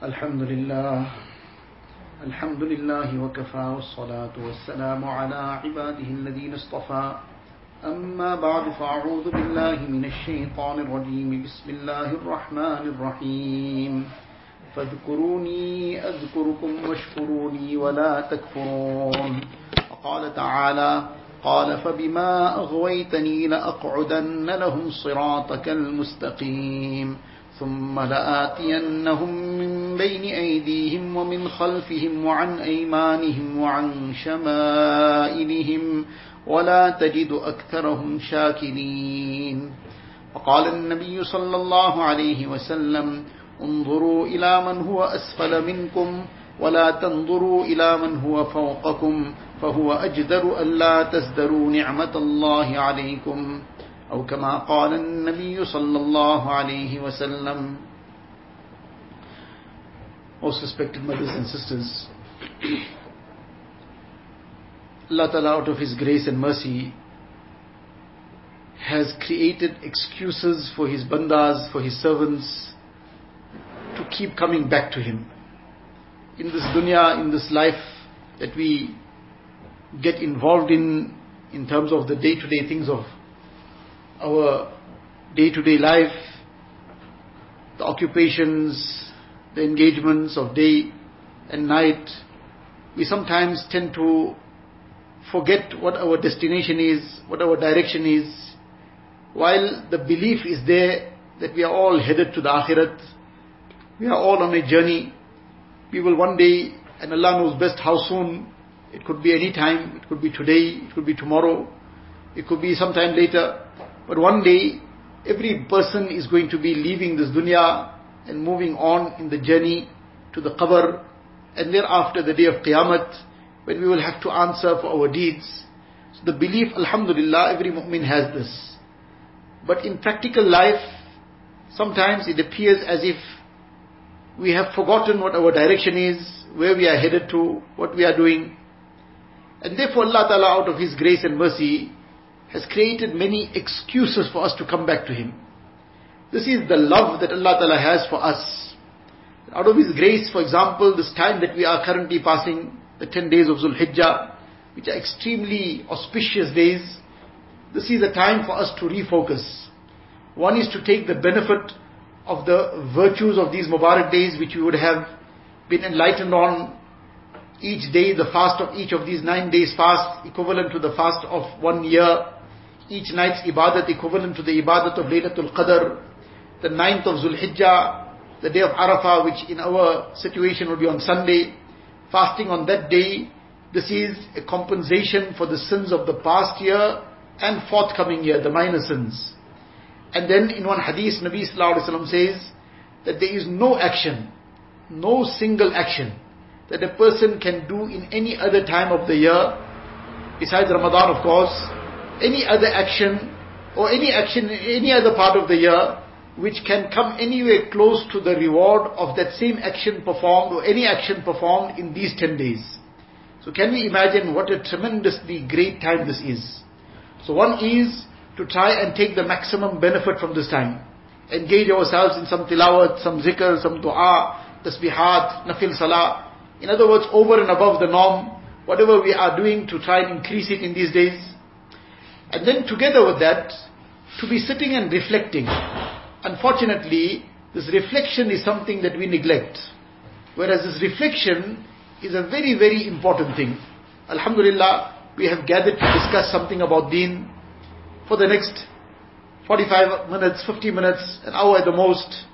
الحمد لله. الحمد لله وكفى والصلاة والسلام على عباده الذين اصطفى. أما بعد فأعوذ بالله من الشيطان الرجيم. بسم الله الرحمن الرحيم. فاذكروني أذكركم واشكروني ولا تكفرون. وقال تعالى قال فبما أغويتني لأقعدن لهم صراطك المستقيم. ثم لآتينهم من بين أيديهم ومن خلفهم وعن أيمانهم وعن شمائلهم ولا تجد أكثرهم شاكرين. وقال النبي صلى الله عليه وسلم انظروا إلى من هو أسفل منكم ولا تنظروا إلى من هو فوقكم فهو أجدر ألا تزدروا نعمة الله عليكم. أو كما قال النبي صلى الله عليه وسلم Most respected mothers and sisters, Allah Ta'ala out of His grace and mercy has created excuses for His bandas, for His servants to keep coming back to Him. In this dunya, in this life that we get involved in, in terms of the day-to-day things of our day-to-day life, the occupations, the engagements of day and night, we sometimes tend to forget what our destination is, what our direction is, while the belief is there that we are all headed to the akhirat, we are all on a journey, we will one day, and Allah knows best how soon, it could be any time, it could be today, it could be tomorrow, it could be sometime later, but one day, every person is going to be leaving this dunya and moving on in the journey to the qabr, and thereafter the day of qiyamah, when we will have to answer for our deeds. So the belief, alhamdulillah, every mu'min has this. But in practical life, sometimes it appears as if we have forgotten what our direction is, where we are headed to, what we are doing. And therefore Allah Ta'ala out of His grace and mercy has created many excuses for us to come back to Him. This is the love that Allah Ta'ala has for us. Out of His grace, for example, this time that we are currently passing, the 10 days of Zul Hijjah, which are extremely auspicious days, this is a time for us to refocus. One is to take the benefit of the virtues of these Mubarak days which we would have been enlightened on each day, the fast of each of these nine days fast, equivalent to the fast of one year, each night's ibadat equivalent to the ibadat of Laylatul Qadr, the ninth of Zul Hijjah, the day of Arafah, which in our situation will be on Sunday, fasting on that day, this is a compensation for the sins of the past year and forthcoming year, the minor sins. And then in one hadith, Nabi Sallallahu Alaihi Wasallam says that there is no action, no single action that a person can do in any other time of the year, besides Ramadan of course, any other action or any action in any other part of the year which can come anywhere close to the reward of that same action performed or any action performed in these 10 days. So can we imagine what a tremendously great time this is? So one is to try and take the maximum benefit from this time. Engage ourselves in some tilawat, some zikr, some dua, tasbihat, nafil salah. In other words, over and above the norm, whatever we are doing to try and increase it in these days. And then together with that, to be sitting and reflecting. Unfortunately, this reflection is something that we neglect. Whereas this reflection is a very, very important thing. Alhamdulillah, we have gathered to discuss something about deen for the next 45 minutes, 50 minutes, an hour at the most.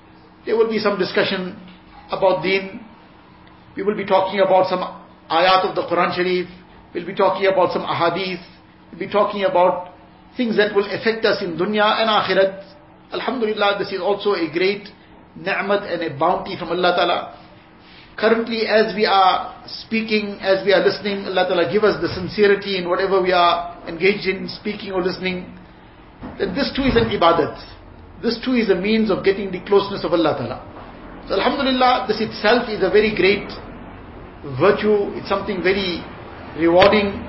There will be some discussion about deen. We will be talking about some ayat of the Quran Sharif. We'll be talking about some ahadith. We'll be talking about things that will affect us in dunya and akhirat. Alhamdulillah, this is also a great ni'mat and a bounty from Allah Ta'ala. Currently, as we are speaking, as we are listening, Allah Ta'ala give us the sincerity in whatever we are engaged in, speaking or listening, that this too is an ibadat. This too is a means of getting the closeness of Allah Ta'ala. So Alhamdulillah, this itself is a very great virtue, it's something very rewarding.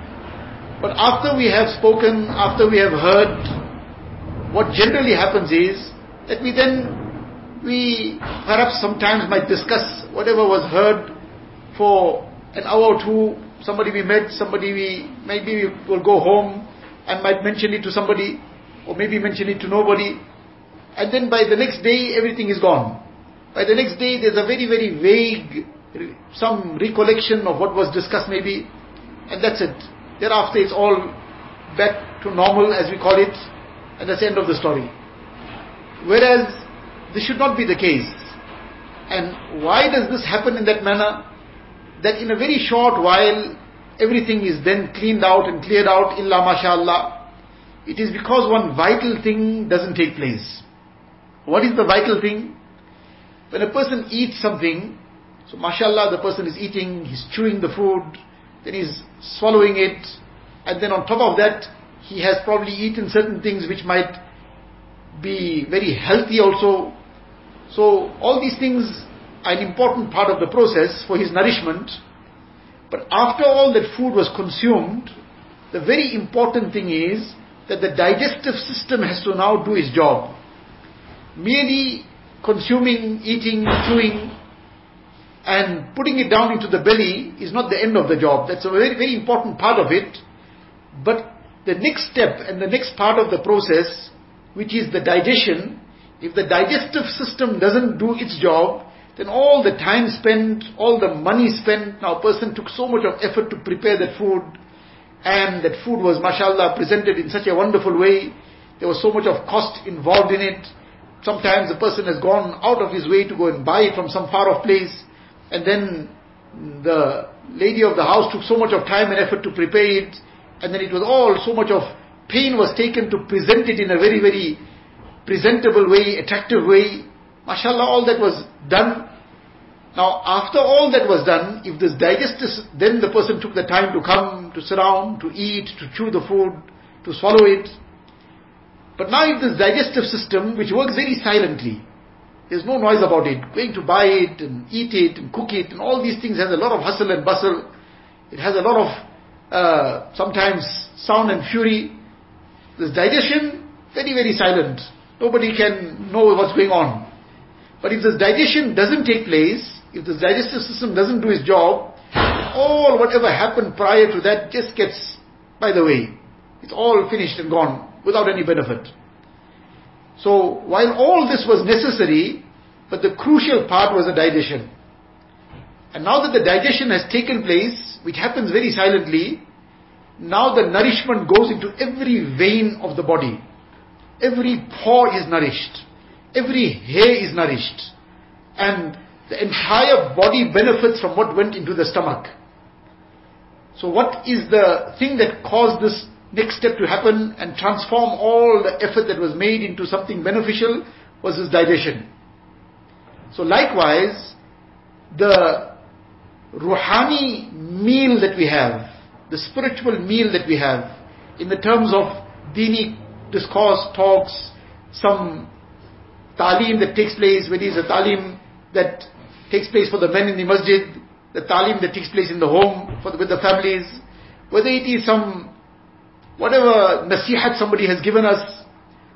But after we have spoken, after we have heard, what generally happens is that we then we perhaps sometimes might discuss whatever was heard for an hour or two. Somebody we met, somebody we, maybe we will go home and might mention it to somebody, or maybe mention it to nobody. And then by the next day, everything is gone. By the next day, there's a very, very vague, some recollection of what was discussed maybe, and that's it. Thereafter, it's all back to normal, as we call it, and that's the end of the story. Whereas, this should not be the case. And why does this happen in that manner? That in a very short while, everything is then cleaned out and cleared out, illa mashallah. It is because one vital thing doesn't take place. What is the vital thing? When a person eats something, so mashallah the person is eating, he's chewing the food, then he's swallowing it, and then on top of that, he has probably eaten certain things which might be very healthy also. So all these things are an important part of the process for his nourishment. But after all that food was consumed, the very important thing is that the digestive system has to now do its job. Merely consuming, eating, chewing, and putting it down into the belly is not the end of the job. That's a very, very important part of it. But the next step and the next part of the process, which is the digestion, if the digestive system doesn't do its job, then all the time spent, all the money spent, now a person took so much of effort to prepare that food, and that food was mashallah presented in such a wonderful way, there was so much of cost involved in it, sometimes the person has gone out of his way to go and buy it from some far off place, and then the lady of the house took so much of time and effort to prepare it, and then it was all so much of pain was taken to present it in a very, very presentable way, attractive way. MashaAllah, all that was done. Now, after all that was done, if this digestive, then the person took the time to come, to sit down, to eat, to chew the food, to swallow it. But now if this digestive system, which works very silently, there's no noise about it, going to buy it and eat it and cook it and all these things has a lot of hustle and bustle. It has a lot of uh, sometimes sound and fury. This digestion, very, very silent. Nobody can know what's going on. But if this digestion doesn't take place, if this digestive system doesn't do its job, all whatever happened prior to that just gets by the way. It's all finished and gone without any benefit. So while all this was necessary, but the crucial part was the digestion. And now that the digestion has taken place, which happens very silently, now the nourishment goes into every vein of the body. Every pore is nourished. Every hair is nourished. And the entire body benefits from what went into the stomach. So what is the thing that caused this next step to happen and transform all the effort that was made into something beneficial was this digestion. So likewise, the ruhani meal that we have, the spiritual meal that we have, in the terms of dini discourse, talks, some talim that takes place, whether it's a talim that takes place for the men in the masjid, the talim that takes place in the home for the, with the families, whether it is some, whatever nasihat somebody has given us.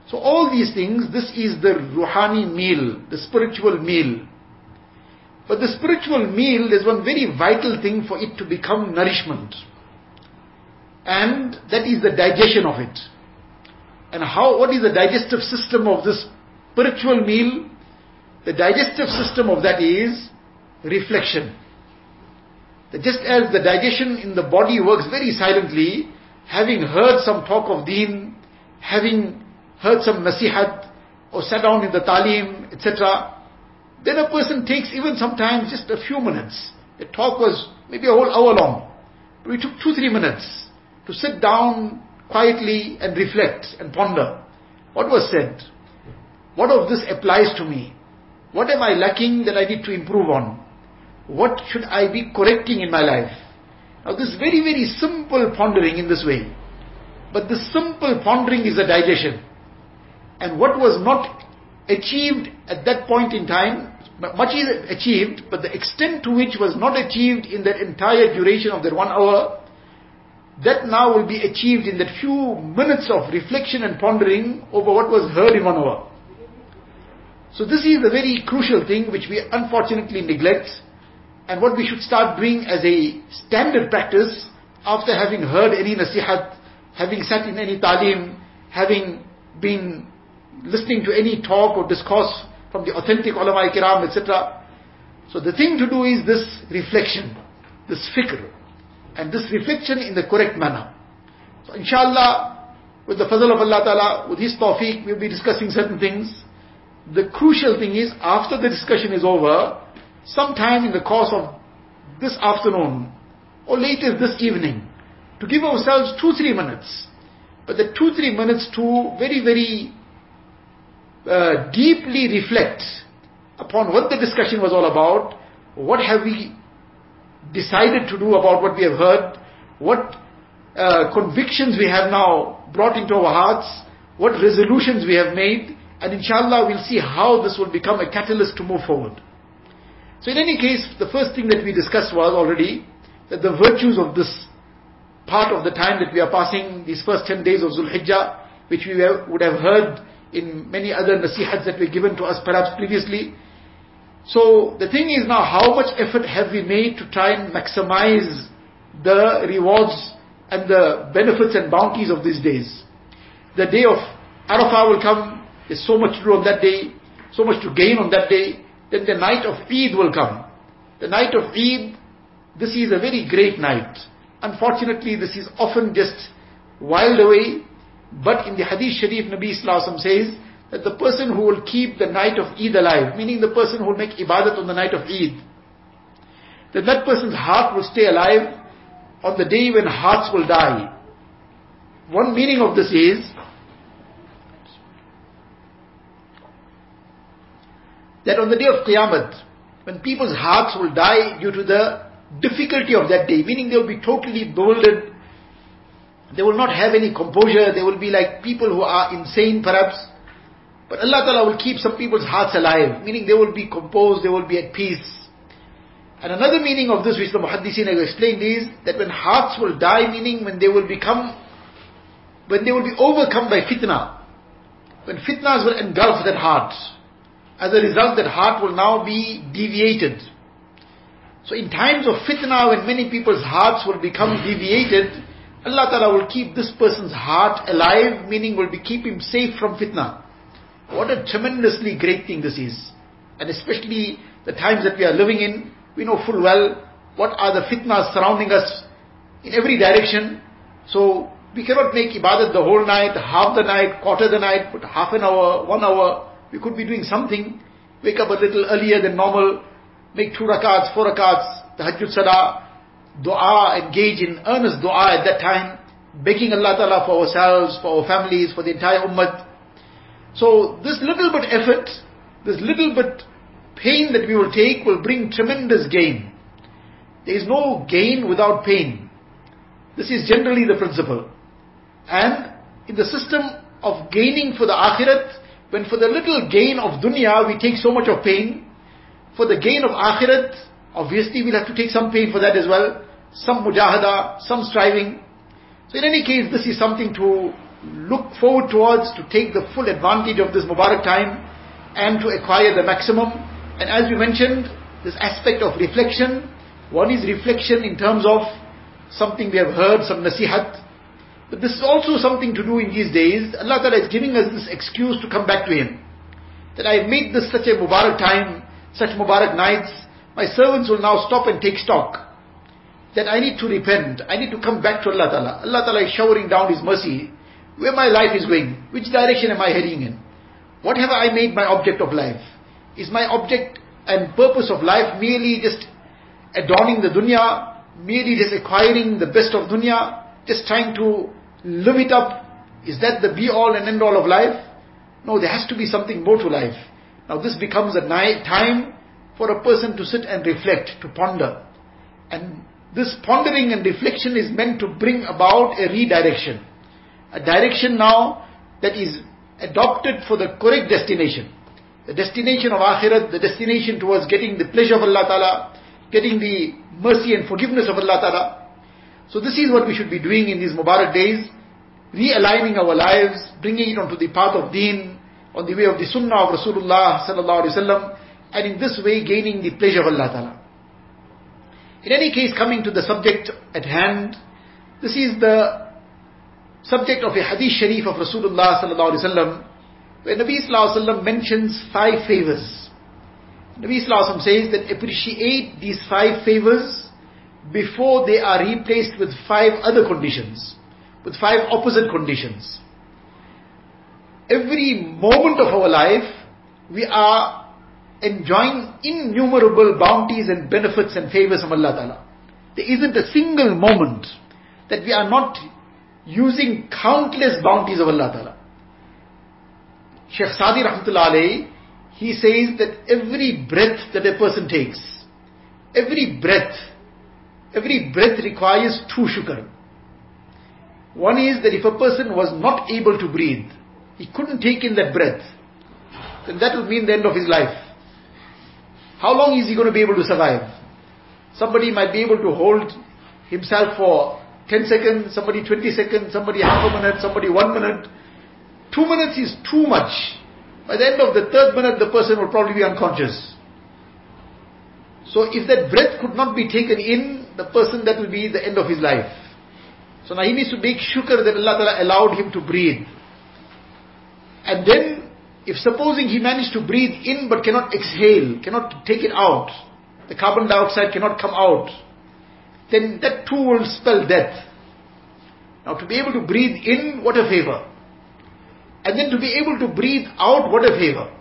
So all these things, this is the ruhani meal, the spiritual meal. But the spiritual meal, there's one very vital thing for it to become nourishment. And that is the digestion of it. And how, what is the digestive system of this spiritual meal? The digestive system of that is reflection. That just as the digestion in the body works very silently, having heard some talk of deen, having heard some nasihat, or sat down in the talim, etc., then a person takes even sometimes just a few minutes. The talk was maybe a whole hour long. But we took two, three minutes to sit down quietly and reflect and ponder. What was said? What of this applies to me? What am I lacking that I need to improve on? What should I be correcting in my life? Now this very, very simple pondering in this way. But this simple pondering is a digestion. And what was not achieved at that point in time, much is achieved, but the extent to which was not achieved in that entire duration of that one hour, that now will be achieved in that few minutes of reflection and pondering over what was heard in one hour. So this is a very crucial thing which we unfortunately neglect and what we should start doing as a standard practice after having heard any nasihat, having sat in any talim, having been listening to any talk or discourse from the authentic ulama kiram, etc. So the thing to do is this reflection, this fikr, and this reflection in the correct manner. So inshallah, with the fazl of Allah Ta'ala, with His tawfiq, we'll be discussing certain things. The crucial thing is, after the discussion is over, sometime in the course of this afternoon, or latest this evening, to give ourselves two, three minutes. But the two, three minutes to very, very uh, deeply reflect upon what the discussion was all about, what have we decided to do about what we have heard, what uh, convictions we have now brought into our hearts, what resolutions we have made, and inshallah we'll see how this will become a catalyst to move forward. So in any case, the first thing that we discussed was already that the virtues of this part of the time that we are passing, these first 10 days of Zulhijjah, which we would have heard in many other nasihats that were given to us perhaps previously. So the thing is now, how much effort have we made to try and maximize the rewards and the benefits and bounties of these days? The day of Arafah will come, there's so much to do on that day, so much to gain on that day. Then the night of Eid will come. The night of Eid, this is a very great night. Unfortunately, this is often just whiled away but in the Hadith Sharif, Nabi Islam says that the person who will keep the night of Eid alive, meaning the person who will make ibadat on the night of Eid, that that person's heart will stay alive on the day when hearts will die. One meaning of this is that on the day of Qiyamah, when people's hearts will die due to the difficulty of that day, meaning they will be totally bewildered, they will not have any composure. They will be like people who are insane perhaps. But Allah Ta'ala will keep some people's hearts alive, meaning they will be composed, they will be at peace. And another meaning of this which the Muhaddiseen have explained is that when hearts will die, meaning when they will become, when they will be overcome by fitna, when fitnas will engulf that heart, as a result that heart will now be deviated. So in times of fitna, when many people's hearts will become deviated, Allah Ta'ala will keep this person's heart alive, meaning will be keep him safe from fitna. What a tremendously great thing this is. And especially the times that we are living in, we know full well what are the fitnas surrounding us in every direction. So we cannot make ibadat the whole night, half the night, quarter the night, but half an hour, one hour. We could be doing something. Wake up a little earlier than normal, make two rakats, four rakats, tahajjud salah, dua, engage in earnest dua at that time, begging Allah Ta'ala for ourselves, for our families, for the entire ummah. So this little bit effort, this little bit pain that we will take will bring tremendous gain. There is no gain without pain. This is generally the principle. And in the system of gaining for the akhirat, when for the little gain of dunya we take so much of pain, for the gain of akhirat, obviously we'll have to take some pain for that as well some mujahada, some striving. So in any case, this is something to look forward towards, to take the full advantage of this Mubarak time and to acquire the maximum. And as we mentioned, this aspect of reflection, one is reflection in terms of something we have heard, some nasihat. But this is also something to do in these days. Allah Ta'ala is giving us this excuse to come back to Him. That I have made this such a Mubarak time, such Mubarak nights, my servants will now stop and take stock that I need to repent. I need to come back to Allah Ta'ala. Allah Ta'ala is showering down His mercy. Where my life is going? Which direction am I heading in? What have I made my object of life? Is my object and purpose of life merely just adorning the dunya, merely just acquiring the best of dunya, just trying to live it up? Is that the be all and end all of life? No, there has to be something more to life. Now this becomes a time for a person to sit and reflect, to ponder. And this pondering and reflection is meant to bring about a redirection. A direction now that is adopted for the correct destination. The destination of Akhirat, the destination towards getting the pleasure of Allah Ta'ala, getting the mercy and forgiveness of Allah Ta'ala. So this is what we should be doing in these Mubarak days, realigning our lives, bringing it onto the path of deen, on the way of the sunnah of Rasulullah sallallahu alaihi wasallam, and in this way gaining the pleasure of Allah Ta'ala. In any case, coming to the subject at hand, this is the subject of a hadith sharif of Rasulullah sallallahu alaihi wasallam, where Nabi sallallahu alaihi wasallam mentions five favors. Nabi sallallahu alaihi wasallam says that appreciate these five favors before they are replaced with five other conditions, with five opposite conditions. Every moment of our life, we are enjoying innumerable bounties and benefits and favors from Allah Ta'ala. There isn't a single moment that we are not using countless bounties of Allah Ta'ala. Sheikh Sadi Rahmatullah he says that every breath that a person takes, every breath, every breath requires two shukr. One is that if a person was not able to breathe, he couldn't take in that breath, then that would mean the end of his life. How long is he going to be able to survive? Somebody might be able to hold himself for 10 seconds, somebody 20 seconds, somebody half a minute, somebody one minute. Two minutes is too much. By the end of the third minute, the person will probably be unconscious. So if that breath could not be taken in, the person that will be the end of his life. So now he needs to make shukr that Allah Ta'ala allowed him to breathe. And then, if supposing he managed to breathe in but cannot exhale, cannot take it out, the carbon dioxide cannot come out, then that too will spell death. Now to be able to breathe in, what a favor. And then to be able to breathe out, what a favor.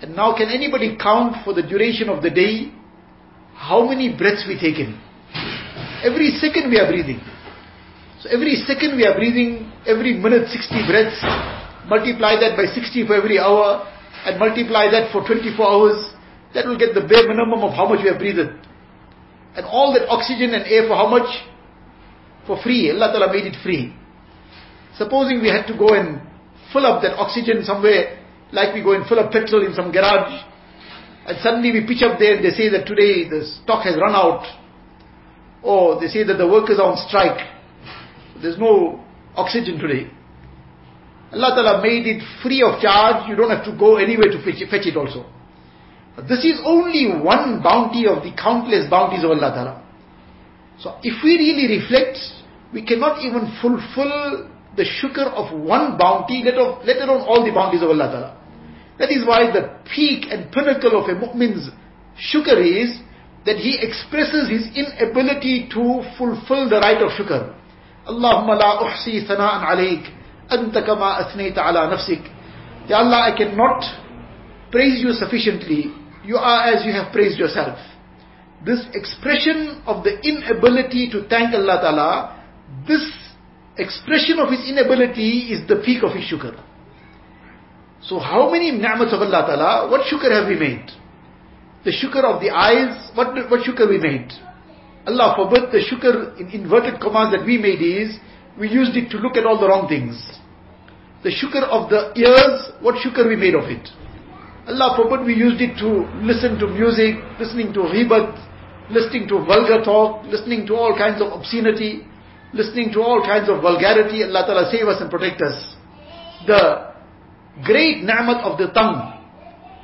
And now can anybody count for the duration of the day how many breaths we take in? Every second we are breathing. So every second we are breathing, every minute 60 breaths, multiply that by 60 for every hour, and multiply that for 24 hours, that will get the bare minimum of how much we have breathed. And all that oxygen and air for how much? For free. Allah Ta'ala made it free. Supposing we had to go and fill up that oxygen somewhere, like we go and fill up petrol in some garage, and suddenly we pitch up there and they say that today the stock has run out, or they say that the workers are on strike. There's no oxygen today. Allah Ta'ala made it free of charge, you don't have to go anywhere to fetch, fetch it also. This is only one bounty of the countless bounties of Allah Ta'ala. So if we really reflect, we cannot even fulfill the shukr of one bounty, let, of, let alone all the bounties of Allah Ta'ala. That is why the peak and pinnacle of a mu'min's shukr is that he expresses his inability to fulfill the right of shukr. Allahumma la uhsi alayk, anta kama athnayta ala nafsik. Ya Allah, I cannot praise you sufficiently. You are as you have praised yourself. This expression of the inability to thank Allah Ta'ala, this expression of his inability is the peak of his shukr. So how many ni'mats of Allah Ta'ala, what shukr have we made? The shukr of the eyes, what, what shukr we made? Allah forbid the shukr in inverted commas that we made is, we used it to look at all the wrong things. The shukr of the ears, what shukr we made of it? Allah forbid we used it to listen to music, listening to ghibat, listening to vulgar talk, listening to all kinds of obscenity, listening to all kinds of vulgarity. Allah Ta'ala save us and protect us. The great na'mat of the tongue.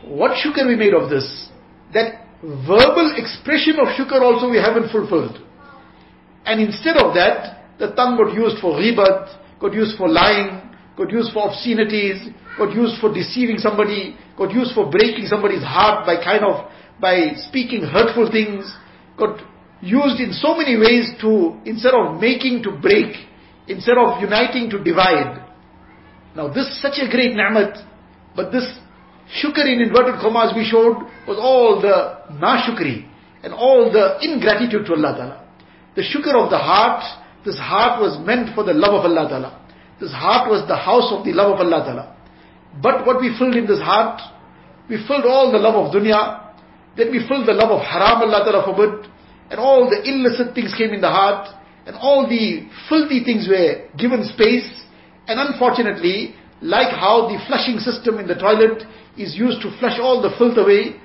What shukr we made of this? That verbal expression of shukr also we haven't fulfilled. And instead of that, the tongue got used for ghibat, got used for lying, got used for obscenities, got used for deceiving somebody, got used for breaking somebody's heart by kind of, by speaking hurtful things, got used in so many ways to, instead of making to break, instead of uniting to divide. Now this is such a great ni'mat, but this shukr in inverted commas we showed was all the nashukri and all the ingratitude to Allah Ta'ala. The shukr of the heart, this heart was meant for the love of Allah Ta'ala. This heart was the house of the love of Allah Ta'ala. But what we filled in this heart, we filled all the love of dunya, then we filled the love of haram Allah Ta'ala forbid, and all the illicit things came in the heart, and all the filthy things were given space, and unfortunately, like how the flushing system in the toilet is used to flush all the filth away,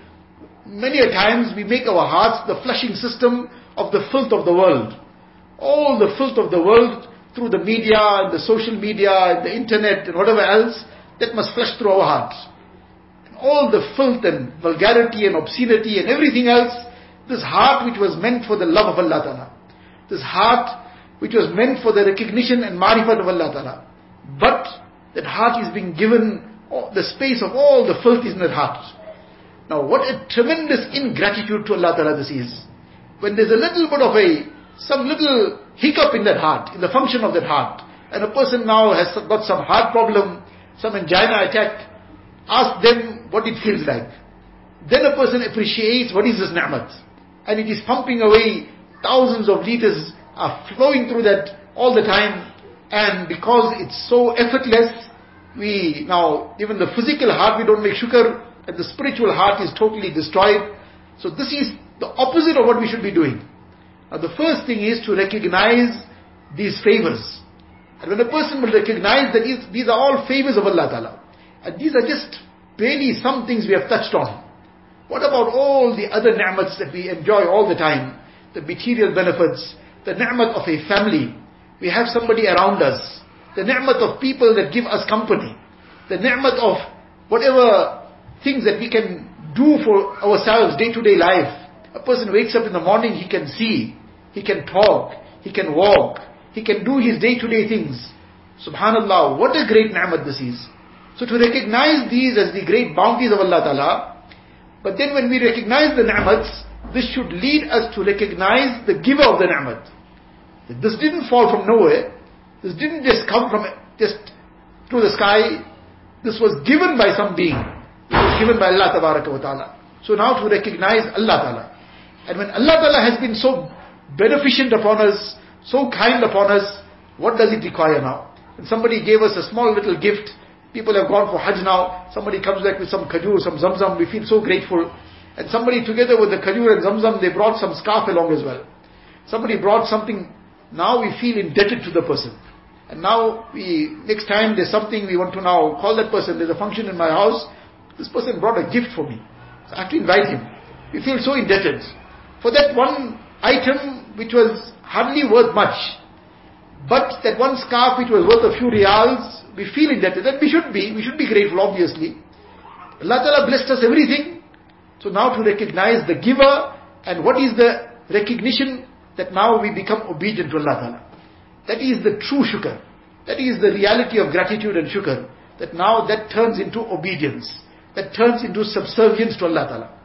many a times we make our hearts the flushing system of the filth of the world. All the filth of the world through the media and the social media and the internet and whatever else, that must flush through our hearts. And all the filth and vulgarity and obscenity and everything else, this heart which was meant for the love of Allah Ta'ala. This heart which was meant for the recognition and marifat of Allah Ta'ala. But that heart is being given the space of all the filth is in that heart. Now what a tremendous ingratitude to Allah Ta'ala this is. When there's a little bit of a, some little hiccup in that heart, in the function of that heart, and a person now has got some heart problem, some angina attack, ask them what it feels like. Then a person appreciates what is this ni'mat. And it is pumping away, thousands of liters are flowing through that all the time. And because it's so effortless, we now, even the physical heart we don't make shukr, and the spiritual heart is totally destroyed. So this is the opposite of what we should be doing. Now the first thing is to recognize these favors. And when a person will recognize that these are all favors of Allah Ta'ala, and these are just barely some things we have touched on. What about all the other ni'mats that we enjoy all the time? The material benefits, the ni'mat of a family. We have somebody around us. The ni'mat of people that give us company. The ni'mat of whatever things that we can do for ourselves day to day life. A person wakes up in the morning, he can see, he can talk, he can walk, he can do his day-to-day things. Subhanallah, what a great ni'mat this is. So to recognize these as the great bounties of Allah Ta'ala, but then when we recognize the ni'mats, this should lead us to recognize the giver of the ni'mat. This didn't fall from nowhere. This didn't just come from just through the sky. This was given by some being. It was given by Allah Ta'ala. So now to recognize Allah Ta'ala. And when Allah Ta'ala has been so beneficent upon us, so kind upon us, what does it require now? And somebody gave us a small little gift. People have gone for Hajj now. Somebody comes back with some kajur, some zamzam. We feel so grateful. And somebody together with the kajur and zamzam, they brought some scarf along as well. Somebody brought something. Now we feel indebted to the person. And now we, next time there's something we want to now call that person. There's a function in my house. This person brought a gift for me. So I have to invite him. We feel so indebted. For that one item which was hardly worth much. But that one scarf which was worth a few riyals, we feel indebted. And we should be, we should be grateful obviously. Allah Ta'ala blessed us everything. So now to recognize the giver and what is the recognition that now we become obedient to Allah Ta'ala. That is the true shukr. That is the reality of gratitude and shukr. That now that turns into obedience. That turns into subservience to Allah Ta'ala.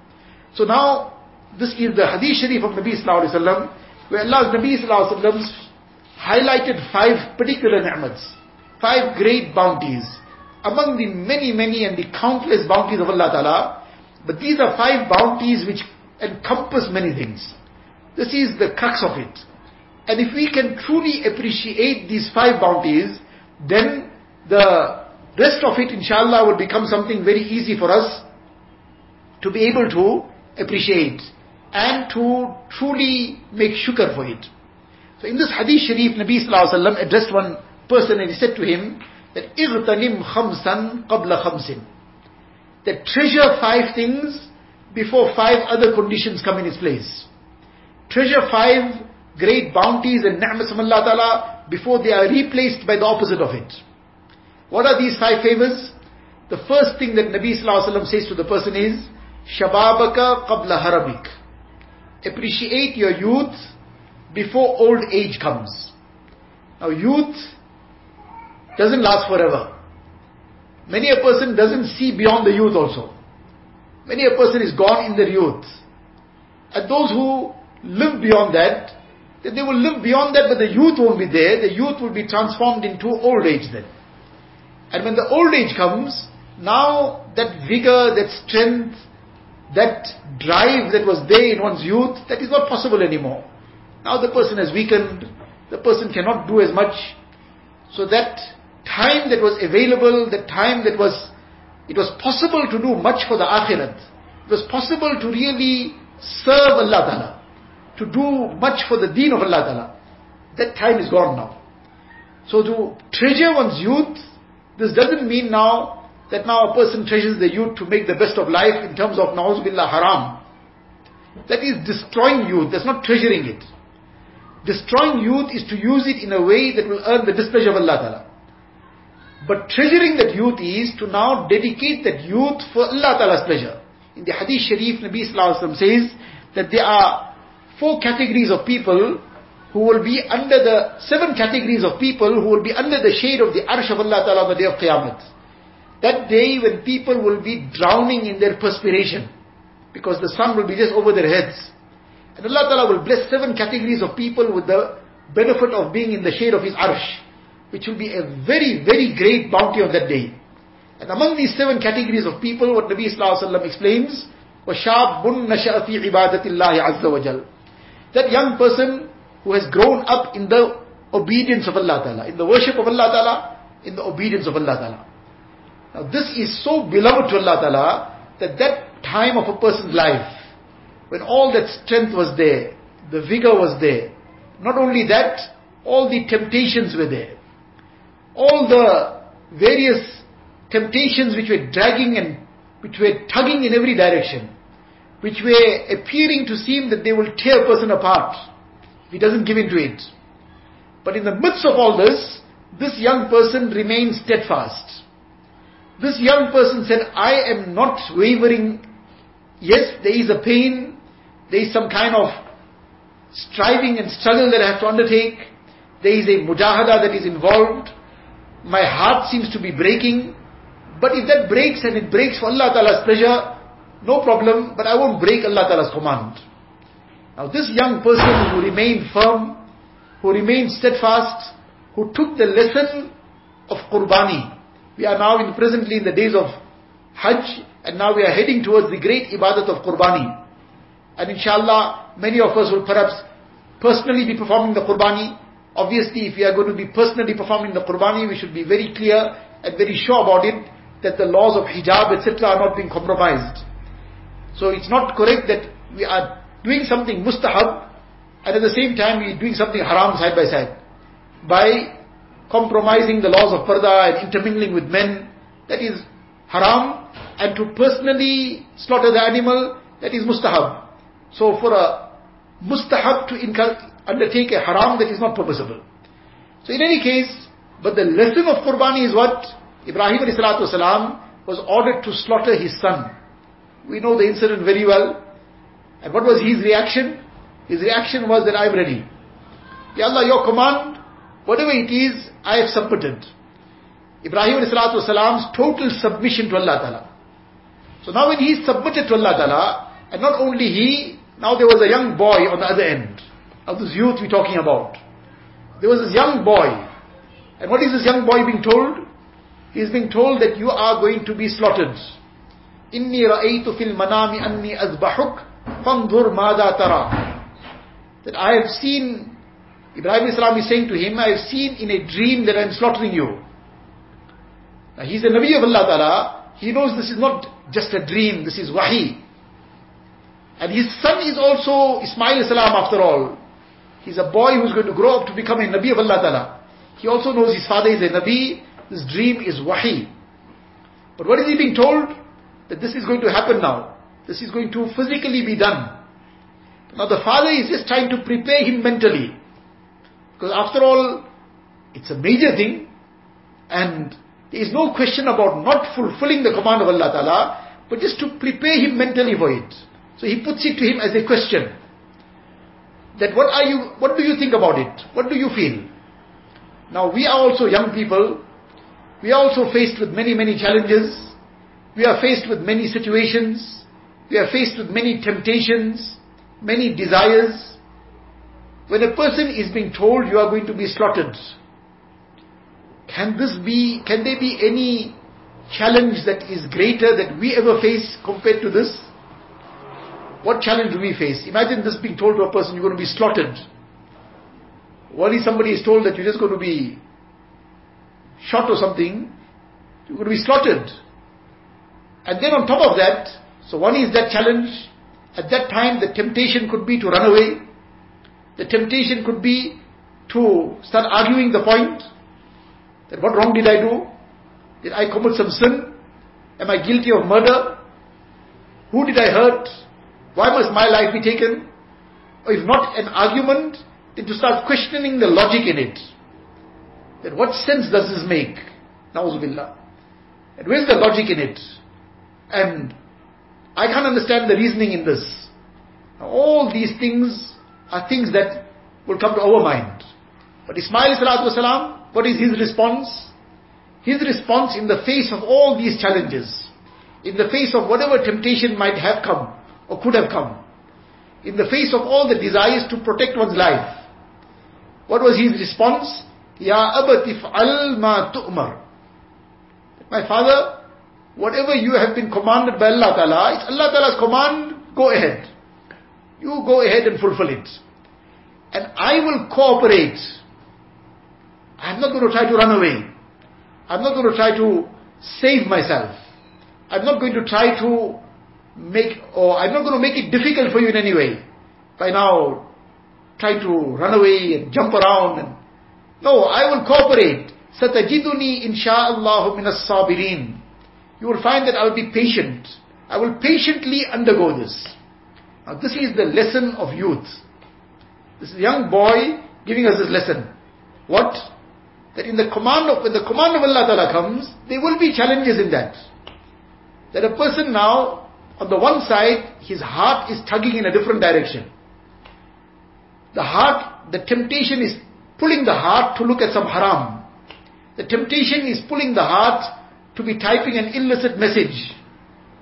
So now, this is the hadith sharif of Nabi Sallallahu Alaihi Wasallam where Allah's Nabi Sallallahu Alaihi Wasallam highlighted five particular ni'mats, five great bounties, among the many, many and the countless bounties of Allah Ta'ala, but these are five bounties which encompass many things. This is the crux of it. And if we can truly appreciate these five bounties, then the rest of it inshallah will become something very easy for us to be able to appreciate and to truly make shukr for it. So in this hadith sharif, Nabi sallallahu alaihi wasallam addressed one person and he said to him that اغتنم خمسا قبل خمس that treasure five things before five other conditions come in its place. Treasure five great bounties and ni'mas of Allah Ta'ala before they are replaced by the opposite of it. What are these five favors? The first thing that Nabi Sallallahu Alaihi Wasallam says to the person is, Shababaka qabla haramik appreciate your youth before old age comes. Now youth doesn't last forever. Many a person doesn't see beyond the youth also. Many a person is gone in their youth. And those who live beyond that, then they will live beyond that but the youth won't be there. The youth will be transformed into old age then. And when the old age comes, now that vigor, that strength, that drive that was there in one's youth, that is not possible anymore. Now the person has weakened, the person cannot do as much. So that time that was available, that time that was, it was possible to do much for the akhirat. It was possible to really serve Allah Ta'ala, to do much for the deen of Allah Ta'ala. That time is gone now. So to treasure one's youth, this doesn't mean now that now a person treasures the youth to make the best of life in terms of na'uzubillah haram. That is destroying youth, that's not treasuring it. Destroying youth is to use it in a way that will earn the displeasure of Allah Ta'ala. But treasuring that youth is to now dedicate that youth for Allah Ta'ala's pleasure. In the Hadith Sharif, Nabi Sallallahu Alaihi Wasallam says that there are four categories of people who will be under the, seven categories of people who will be under the shade of the Arsh of Allah Ta'ala on the day of Qiyamah. That day when people will be drowning in their perspiration because the sun will be just over their heads. And Allah Ta'ala will bless seven categories of people with the benefit of being in the shade of His Arsh which will be a very, very great bounty on that day. And among these seven categories of people, what Nabi Sallallahu Alaihi Wasallam explains, وَشَابٌ نَشَأَ فِي عِبَادَةِ اللَّهِ عَزَّ وَجَلَ that young person who has grown up in the obedience of Allah Ta'ala, in the worship of Allah Ta'ala, in the obedience of Allah Ta'ala. Now this is so beloved to Allah Ta'ala, that that time of a person's life, when all that strength was there, the vigor was there, not only that, all the temptations were there all the various temptations which were dragging and which were tugging in every direction, which were appearing to seem that they will tear a person apart he doesn't give in to it. But in the midst of all this, this young person remained steadfast. This young person said, I am not wavering. Yes, there is a pain, there is some kind of striving and struggle that I have to undertake, there is a mujahada that is involved, my heart seems to be breaking, but if that breaks and it breaks for Allah Ta'ala's pleasure, no problem, but I won't break Allah Ta'ala's command. Now this young person who remained firm, who remained steadfast, who took the lesson of Qurbani. We are now in presently in the days of Hajj, and now we are heading towards the great ibadat of Qurbani. And inshallah, many of us will perhaps personally be performing the Qurbani, Obviously, if we are going to be personally performing the Qurbani, we should be very clear and very sure about it that the laws of hijab, etc., are not being compromised. So it's not correct that we are doing something mustahab and at the same time we are doing something haram side by side. By compromising the laws of parda and intermingling with men, that is haram and to personally slaughter the animal, that is mustahab. So for a mustahab to undertake a haram that is not permissible. So in any case, but the lesson of Qurbani is what? Ibrahim was ordered to slaughter his son. We know the incident very well. And what was his reaction? His reaction was that I'm ready. Ya Allah, your command, whatever it is, I have submitted. Ibrahim Salam's total submission to Allah Ta'ala. So now when he submitted to Allah Ta'ala, and not only he, now there was a young boy on the other end of this youth we're talking about. There was this young boy. And what is this young boy being told? He is being told that you are going to be slaughtered. Inni ra'aytu fil manami anni azbahuk fandur mada tara. That I have seen, Ibrahim Islam is saying to him, I have seen in a dream that I am slaughtering you. Now he's a Nabi of Allah Ta'ala. He knows this is not just a dream, this is wahi. And his son is also Ismail Salam after all. He's a boy who's going to grow up to become a Nabi of Allah Ta'ala. He also knows his father is a Nabi. This dream is wahi. But what is he being told? That this is going to happen now. This is going to physically be done. Now the father is just trying to prepare him mentally. Because after all, it's a major thing. And there is no question about not fulfilling the command of Allah Ta'ala, but just to prepare him mentally for it. So he puts it to him as a question that what are you, what do you think about it? What do you feel? Now we are also young people. We are also faced with many, many challenges. We are faced with many situations. We are faced with many temptations, many desires. When a person is being told you are going to be slaughtered, can this be, can there be any challenge that is greater that we ever face compared to this? What challenge do we face? Imagine this being told to a person, you're going to be slaughtered. Only somebody is told that you're just going to be shot or something, you're going to be slaughtered. And then on top of that, so one is that challenge. At that time, the temptation could be to run away. The temptation could be to start arguing the point that what wrong did I do? Did I commit some sin? Am I guilty of murder? Who did I hurt? Why must my life be taken? Or if not an argument, then to start questioning the logic in it. That what sense does this make? Na'uzubillah. And where's the logic in it? And I can't understand the reasoning in this. All these things are things that will come to our mind. But Ismail wasalam, what is his response? His response in the face of all these challenges, in the face of whatever temptation might have come or could have come, in the face of all the desires to protect one's life, what was his response? Ya abatif al ma tu'mar. My father, whatever you have been commanded by Allah Ta'ala, it's Allah Ta'ala's command, go ahead. You go ahead and fulfill it. And I will cooperate. I'm not going to try to run away. I'm not going to try to save myself. I'm not going to try to make, or I'm not going to make it difficult for you in any way. By now, try to run away and jump around. No, I will cooperate. Satajiduni insha'Allah minas sabirin. You will find that I will be patient. I will patiently undergo this. Now this is the lesson of youth. This young boy giving us this lesson. What? That in the command of, when the command of Allah Ta'ala comes, there will be challenges in that. That a person now, on the one side, his heart is tugging in a different direction. The heart, the temptation is pulling the heart to look at some haram. The temptation is pulling the heart to be typing an illicit message.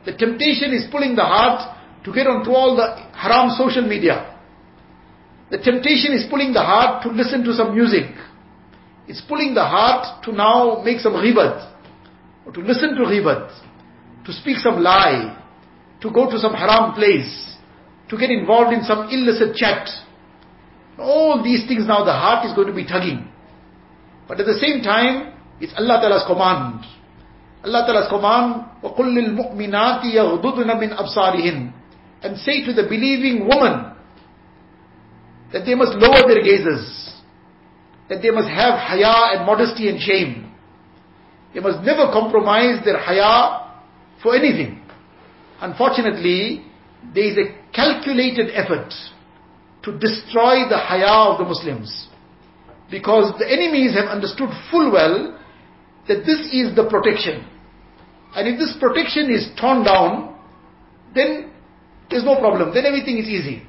The temptation is pulling the heart to get onto all the haram social media. The temptation is pulling the heart to listen to some music. It's pulling the heart to now make some ghibat, or to listen to ghibat, to speak some lie, to go to some haram place, to get involved in some illicit chat. All these things now the heart is going to be tugging. But at the same time, it's Allah Ta'ala's command. Allah Ta'ala's command, وَقُلْ لِلْمُؤْمِنَاتِ يَغْضُضْنَ مِنْ أَبْصَارِهِنْ And say to the believing woman, that they must lower their gazes, that they must have haya and modesty and shame. They must never compromise their haya for anything. Unfortunately, there is a calculated effort to destroy the haya of the Muslims. Because the enemies have understood full well that this is the protection. And if this protection is torn down, then there's no problem. Then everything is easy.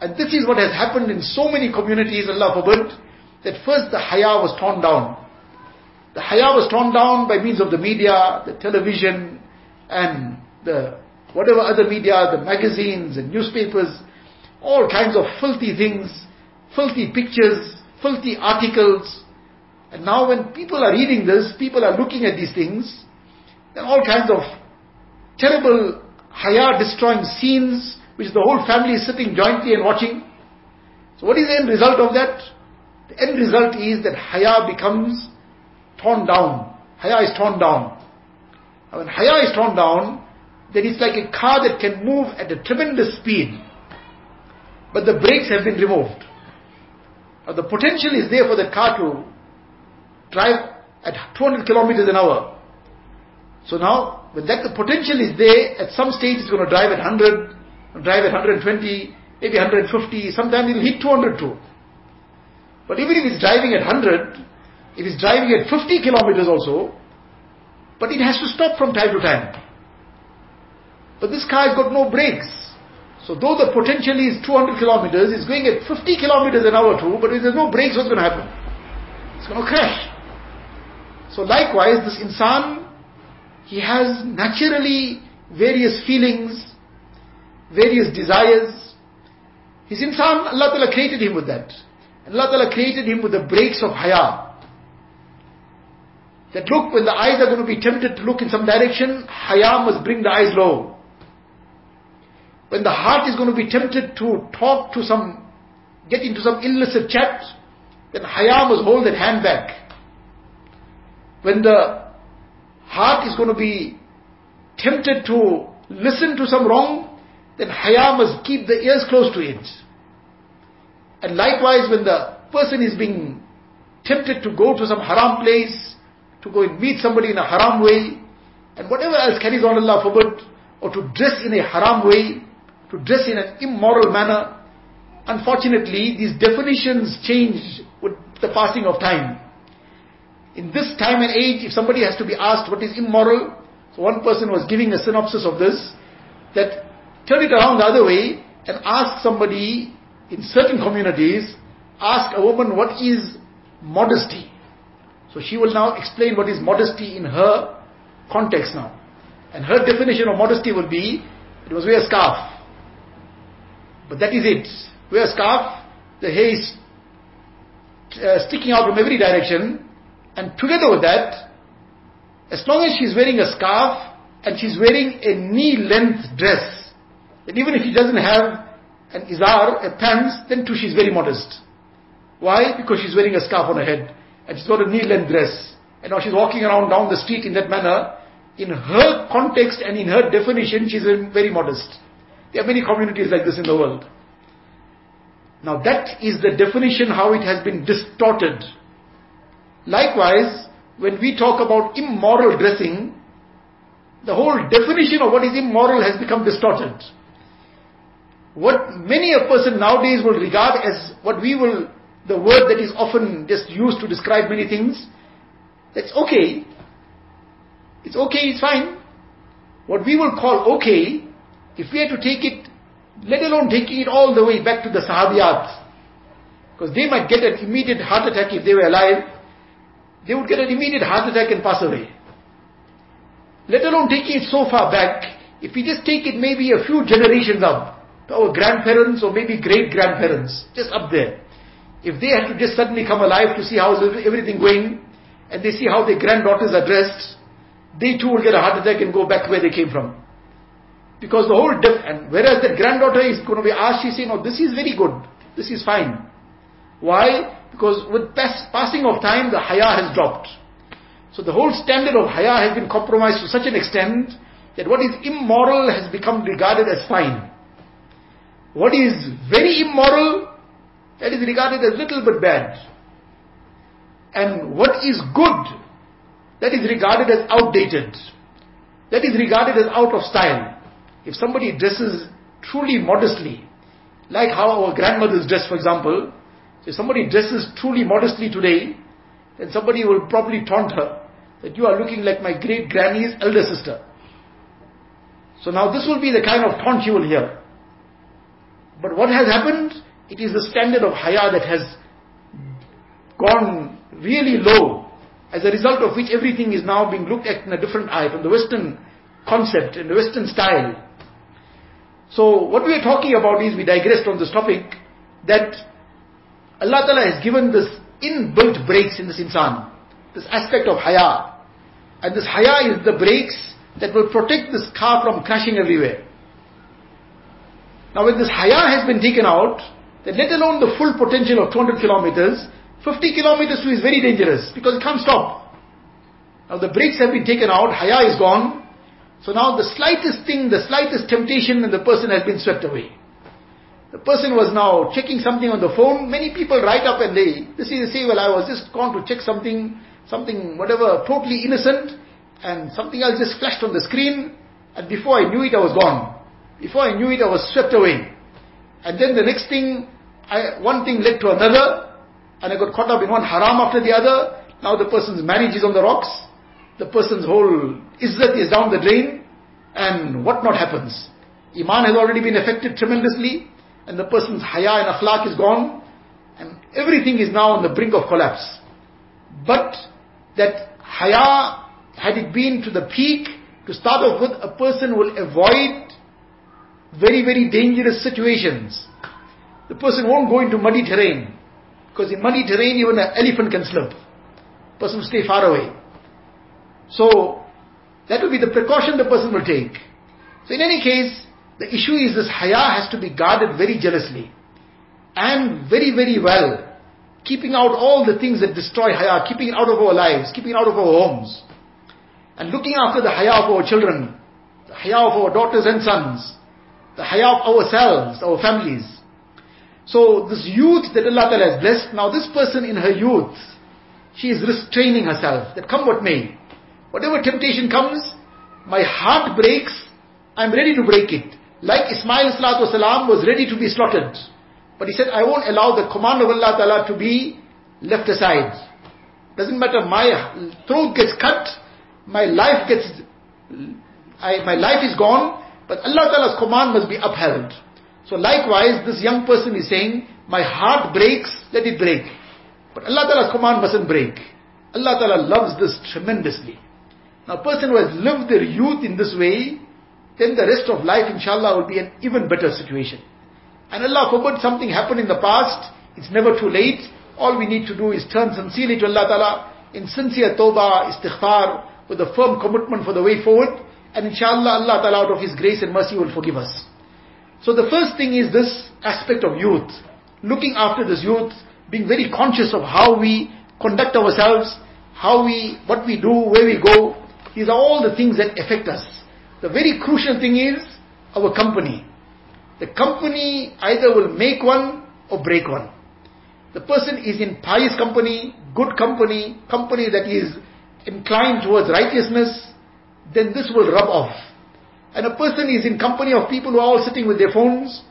And this is what has happened in so many communities, Allah forbid, that first the haya was torn down. The haya was torn down by means of the media, the television, and the whatever other media, the magazines and newspapers, all kinds of filthy things, filthy pictures, filthy articles. And now when people are reading this, people are looking at these things, then all kinds of terrible haya destroying scenes, which the whole family is sitting jointly and watching. So what is the end result of that? The end result is that haya becomes torn down. Haya is torn down. And when haya is torn down, then it's like a car that can move at a tremendous speed. But the brakes have been removed. Now the potential is there for the car to drive at 200 kilometers an hour. So now, when that the potential is there, at some stage it's going to drive at 100, drive at 120, maybe 150, sometimes it'll hit 200 too. But even if it's driving at 100, if it's driving at 50 kilometers also, but it has to stop from time to time. But this car has got no brakes. So though the potential is 200 kilometers, it's going at 50 kilometers an hour too, but if there's no brakes, what's going to happen? It's going to crash. So likewise, this insan, he has naturally various feelings, various desires. His insan, Allah Ta'ala created him with that. Allah Ta'ala created him with the brakes of haya. That look, when the eyes are going to be tempted to look in some direction, haya must bring the eyes low. When the heart is going to be tempted to talk to some, get into some illicit chat, then haya must hold that hand back. When the heart is going to be tempted to listen to some wrong, then haya must keep the ears close to it. And likewise, when the person is being tempted to go to some haram place, to go and meet somebody in a haram way, and whatever else carries on Allah forbid, or to dress in a haram way, to dress in an immoral manner, unfortunately, these definitions change with the passing of time. In this time and age, if somebody has to be asked what is immoral, so one person was giving a synopsis of this, that turn it around the other way and ask somebody in certain communities, ask a woman what is modesty. So she will now explain what is modesty in her context now. And her definition of modesty would be, it was wear a scarf. But that is it. Wear a scarf, the hair is uh, sticking out from every direction, and together with that, as long as she's wearing a scarf and she's wearing a knee-length dress, that even if she doesn't have an izar, a pants, then too she's very modest. Why? Because she's wearing a scarf on her head and she's got a knee-length dress. And now she's walking around down the street in that manner. In her context and in her definition, she's very modest. There are many communities like this in the world. Now that is the definition how it has been distorted. Likewise, when we talk about immoral dressing, the whole definition of what is immoral has become distorted. What many a person nowadays will regard as what we will, the word that is often just used to describe many things, that's okay. It's okay, it's fine. What we will call okay, if we had to take it, let alone taking it all the way back to the Sahabiyat, because they might get an immediate heart attack if they were alive, they would get an immediate heart attack and pass away. Let alone taking it so far back, if we just take it maybe a few generations up, our grandparents or maybe great grandparents, just up there. If they had to just suddenly come alive to see how everything going, and they see how their granddaughters are dressed, they too will get a heart attack and go back where they came from. Because the whole, def- and whereas the granddaughter is going to be asked, she's saying, no, this is very good, this is fine. Why? Because with pass- passing of time, the haya has dropped. So the whole standard of haya has been compromised to such an extent that what is immoral has become regarded as fine. What is very immoral, that is regarded as little but bad. And what is good, that is regarded as outdated. That is regarded as out of style. If somebody dresses truly modestly, like how our grandmothers dress for example, if somebody dresses truly modestly today, then somebody will probably taunt her that you are looking like my great granny's elder sister. So now this will be the kind of taunt you will hear. But what has happened? It is the standard of haya that has gone really low, as a result of which everything is now being looked at in a different eye, from the Western concept, and the Western style. So what we are talking about is, we digressed on this topic, that Allah Ta'ala has given this inbuilt brakes in this insan, this aspect of haya. And this haya is the brakes that will protect this car from crashing everywhere. Now when this haya has been taken out, then let alone the full potential of 200 kilometers, 50 kilometers is very dangerous because it can't stop. Now the brakes have been taken out, haya is gone. So now the slightest thing, the slightest temptation and the person has been swept away. The person was now checking something on the phone. Many people write up and they, they say, well I was just gone to check something, something whatever, totally innocent and something else just flashed on the screen and before I knew it I was gone. Before I knew it, I was swept away. And then the next thing, I, one thing led to another, and I got caught up in one haram after the other. Now the person's marriage is on the rocks. The person's whole izzat is down the drain. And what not happens? Iman has already been affected tremendously. And the person's haya and akhlaq is gone. And everything is now on the brink of collapse. But that haya, had it been to the peak, to start off with, a person will avoid very, very dangerous situations. The person won't go into muddy terrain. Because in muddy terrain, even an elephant can slip. Person will stay far away. So, that will be the precaution the person will take. So in any case, the issue is this haya has to be guarded very jealously. And very, very well. Keeping out all the things that destroy haya, keeping it out of our lives, keeping it out of our homes. And looking after the haya of our children, the haya of our daughters and sons the haya of ourselves, our families. So this youth that Allah Ta'ala has blessed, now this person in her youth, she is restraining herself, that come what may. Whatever temptation comes, my heart breaks, I'm ready to break it. Like Ismail salam was ready to be slaughtered. But he said, I won't allow the command of Allah Ta'ala to be left aside. Doesn't matter, my throat gets cut, my life gets, I, my life is gone, but Allah Ta'ala's command must be upheld. So likewise, this young person is saying, my heart breaks, let it break. But Allah Ta'ala's command mustn't break. Allah Ta'ala loves this tremendously. Now a person who has lived their youth in this way, then the rest of life inshallah will be an even better situation. And Allah forbid something happened in the past, it's never too late. All we need to do is turn sincerely to Allah Ta'ala in sincere tawbah, istighfar, with a firm commitment for the way forward. And inshallah Allah Ta'ala out of His grace and mercy will forgive us. So the first thing is this aspect of youth. Looking after this youth, being very conscious of how we conduct ourselves, how we, what we do, where we go. These are all the things that affect us. The very crucial thing is our company. The company either will make one or break one. The person is in pious company, good company, company that is inclined towards righteousness, then this will rub off. And a person is in company of people who are all sitting with their phones,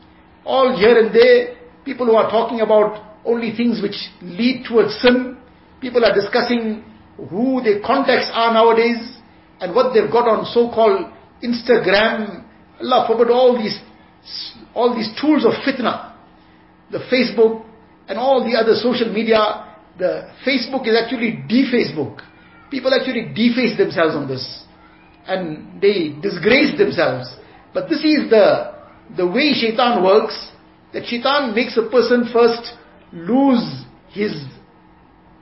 all here and there, people who are talking about only things which lead towards sin. People are discussing who their contacts are nowadays and what they've got on so-called Instagram. Allah forbid all these, all these tools of fitna. The Facebook and all the other social media. The Facebook is actually de-Facebook. People actually deface themselves on this. And they disgrace themselves. But this is the, the way shaitan works. That shaitan makes a person first lose his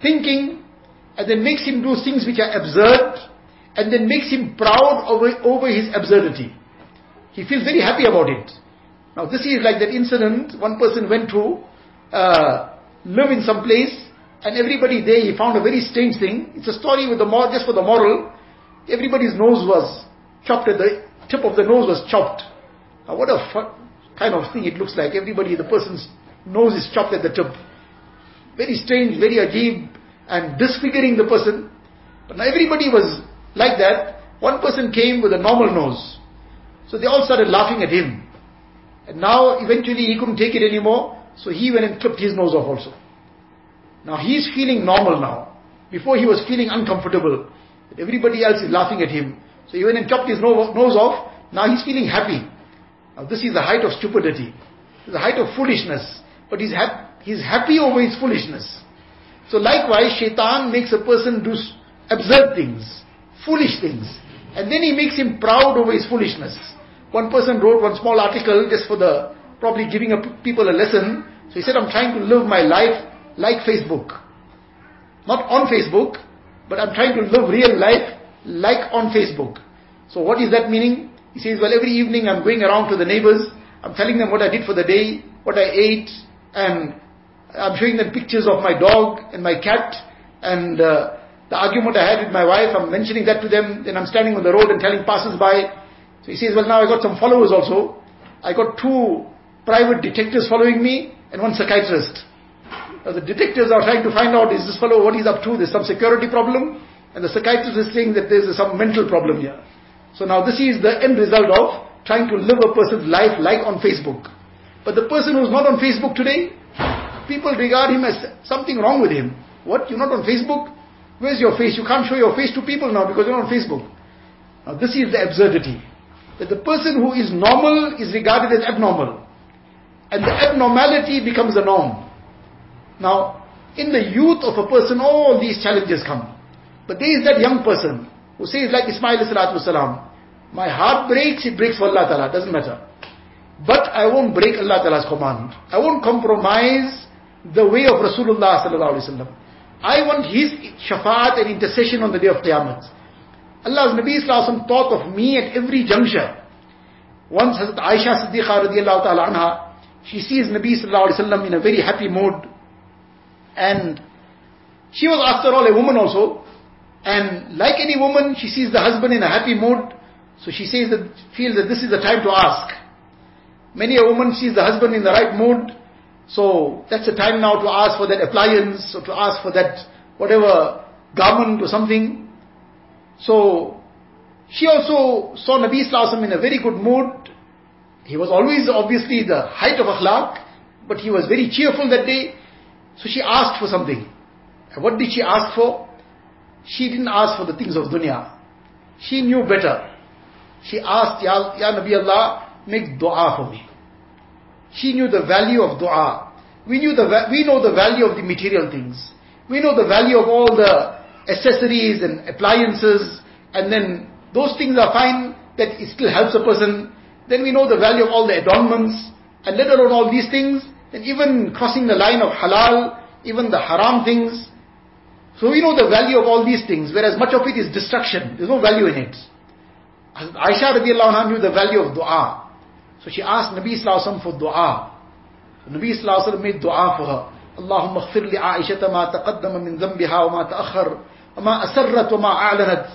thinking and then makes him do things which are absurd and then makes him proud over, over his absurdity. He feels very happy about it. Now this is like that incident one person went to uh, live in some place and everybody there he found a very strange thing. It's a story with the moral, just for the moral. Everybody's nose was chopped at the tip of the nose was chopped. Now what a kind of thing it looks like. Everybody, the person's nose is chopped at the tip. Very strange, very ajib, and disfiguring the person. But now everybody was like that. One person came with a normal nose. So they all started laughing at him. And now eventually he couldn't take it anymore, so he went and clipped his nose off also. Now he's feeling normal now. Before he was feeling uncomfortable. Everybody else is laughing at him. So he went and chopped his nose off. Now he's feeling happy. Now this is the height of stupidity. The height of foolishness but he's, hap- he's happy over his foolishness. So likewise, shaitan makes a person do absurd things, foolish things, and then he makes him proud over his foolishness. One person wrote one small article just for the, probably giving a, people a lesson. So he said, I'm trying to live my life like Facebook. Not on Facebook, but I'm trying to live real life like on Facebook. So what is that meaning? He says, well every evening I'm going around to the neighbors, I'm telling them what I did for the day, what I ate, and I'm showing them pictures of my dog and my cat and uh, the argument I had with my wife, I'm mentioning that to them, then I'm standing on the road and telling passers-by. So he says, well now I got some followers also. I got two private detectives following me and one psychiatrist. Now the detectives are trying to find out, is this fellow, what he's up to? There's some security problem. And the psychiatrist is saying that there's some mental problem here. So now this is the end result of trying to live a person's life like on Facebook. But the person who's not on Facebook today, people regard him as something wrong with him. What? You're not on Facebook? Where's your face? You can't show your face to people now because you're on Facebook. Now this is the absurdity. That the person who is normal is regarded as abnormal. And the abnormality becomes the norm. Now, in the youth of a person, all these challenges come. But there is that young person who says like Ismail salam, my heart breaks, it breaks for Allah Ta'ala, doesn't matter. But I won't break Allah Ta'ala's command. I won't compromise the way of Rasulullah Sallallahu Alaihi Wasallam. I want his shafaat and intercession on the day of Qiyamah. Allah's Nabi Sallallahu thought of me at every juncture. Once Hazrat Aisha Siddiqa radiallahu ta'ala anha, she sees Nabi Sallallahu Alaihi Wasallam in a very happy mood. And she was after all a woman also. And like any woman, she sees the husband in a happy mood. So she says that, feels that this is the time to ask. Many a woman sees the husband in the right mood, so that's the time now to ask for that appliance or to ask for that whatever garment or something. So she also saw Nabi Sallallahu in a very good mood. He was always obviously the height of akhlaq, but he was very cheerful that day. So she asked for something. And what did she ask for? she didn't ask for the things of dunya. She knew better. She asked, Ya, Ya Nabi Allah, make dua for me. She knew the value of dua. We knew the, we know the value of the material things. We know the value of all the accessories and appliances, and then those things are fine, that it still helps a person. Then we know the value of all the adornments, and let alone all these things, and even crossing the line of halal, even the haram things. So we know the value of all these things, whereas much of it is destruction. There's no value in it. Aisha radiallahu anha knew the value of dua. So she asked Nabi sallallahu for dua. So Nabi sallallahu made dua for her. اللهم اغفر لعائشة ما تقدم من ذنبها وما تأخر وما أسرت وما أعلنت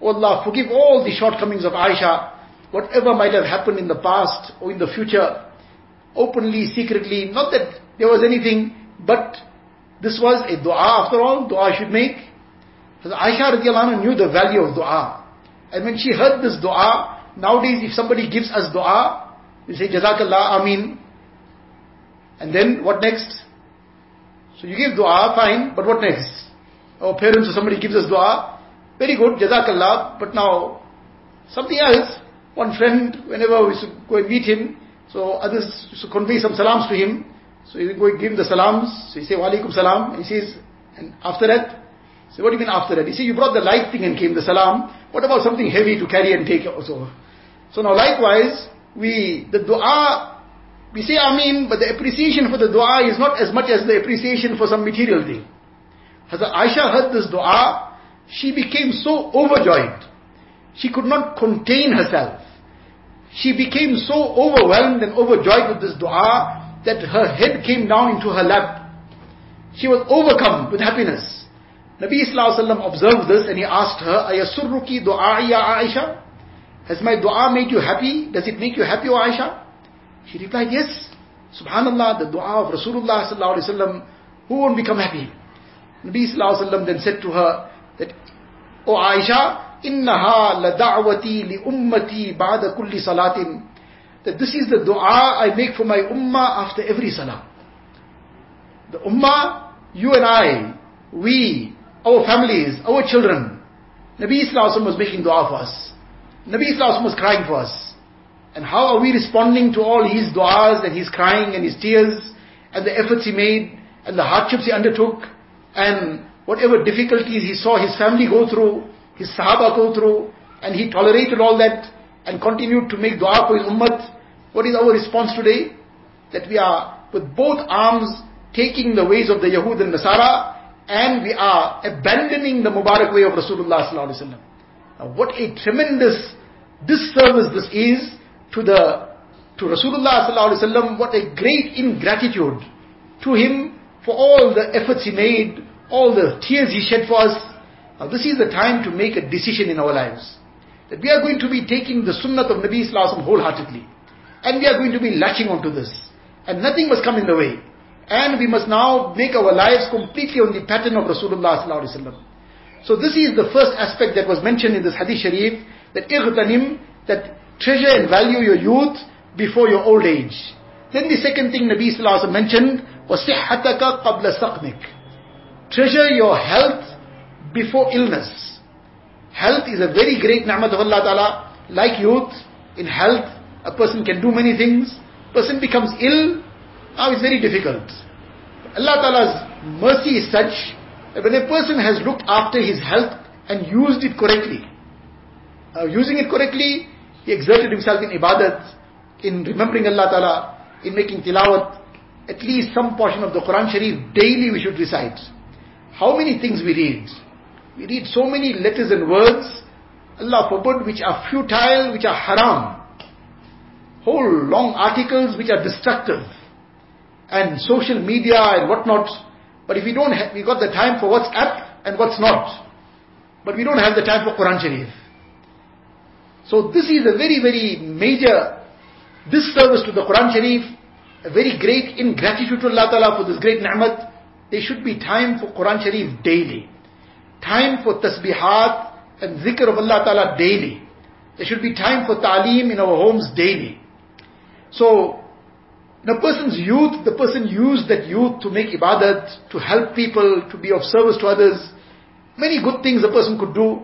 Oh Allah, forgive all the shortcomings of Aisha, whatever might have happened in the past or in the future openly, secretly, not that there was anything, but this was a dua after all, dua should make. Because Aisha radiallahu knew the value of dua. And when she heard this dua, nowadays if somebody gives us dua, we say Jazakallah, Ameen. And then what next? So you give dua, fine, but what next? Our parents or somebody gives us dua, very good, Jazakallah, but now something else. One friend, whenever we to go and meet him, so others to convey some salams to him. So he go give him the salams. So he say, Walaikum salam. He says, and after that, so what do you mean after that? He said, you brought the light thing and came the salam. What about something heavy to carry and take also? So now likewise, we, the dua, we say Ameen, but the appreciation for the dua is not as much as the appreciation for some material thing. Hazrat Aisha heard this dua, she became so overjoyed. She could not contain herself. She became so overwhelmed and overjoyed with this dua that her head came down into her lap. She was overcome with happiness. Nabi Wasallam observed this and he asked her, Ayasurruki dua ya Aisha? Has my dua made you happy? Does it make you happy, O Aisha? She replied, Yes. Subhanallah, the dua of Rasulullah sallallahu alaihi wasallam, who won't become happy? Nabi sallallahu alaihi wasallam then said to her that, O Aisha, innaha la da'wati li ummati ba'da kulli salatin. That this is the dua I make for my ummah after every salah. The ummah, you and I, we, our families, our children. Nabi sallallahu alaihi wasallam was making dua for us. Nabi Islam was crying for us. And how are we responding to all his du'as and his crying and his tears and the efforts he made and the hardships he undertook and whatever difficulties he saw his family go through his Sahaba go through, and he tolerated all that and continued to make dua for his ummah. What is our response today? That we are with both arms taking the ways of the Yahud and Nasara, and we are abandoning the Mubarak way of Rasulullah. Now, what a tremendous disservice this is to the to Rasulullah sallallahu alaihi wasallam. What a great ingratitude to him for all the efforts he made, all the tears he shed for us, now this is the time to make a decision in our lives. That we are going to be taking the sunnah of Nabi Islam wholeheartedly. And we are going to be latching onto this. And nothing must come in the way. And we must now make our lives completely on the pattern of Rasulullah sallallahu alaihi wasallam. So this is the first aspect that was mentioned in this hadith sharif, that ightanim, that treasure and value your youth before your old age. Then the second thing Nabi Sallallahu mentioned was صحتك قبل سقمك. Treasure your health before illness. Health is a very great ni'mat of Allah Ta'ala. Like youth, in health, a person can do many things. Person becomes ill, now it's very difficult. Allah Ta'ala's mercy is such that when a person has looked after his health and used it correctly, uh, using it correctly, he exerted himself in ibadat, in remembering Allah Ta'ala, in making tilawat, at least some portion of the Quran Sharif daily we should recite. How many things we read? We read so many letters and words, Allah forbid, which are futile, which are haram. Whole long articles which are destructive. And social media and whatnot. But if we don't have, we got the time for what's apt and what's not. But we don't have the time for Quran Sharif. So this is a very, very major disservice to the Quran Sharif, a very great ingratitude to Allah Ta'ala for this great ni'mat. There should be time for Quran Sharif daily time for tasbihat and zikr of Allah Ta'ala daily. There should be time for ta'aleem in our homes daily. So, a person's youth, the person used that youth to make ibadat, to help people, to be of service to others. many good things a person could do.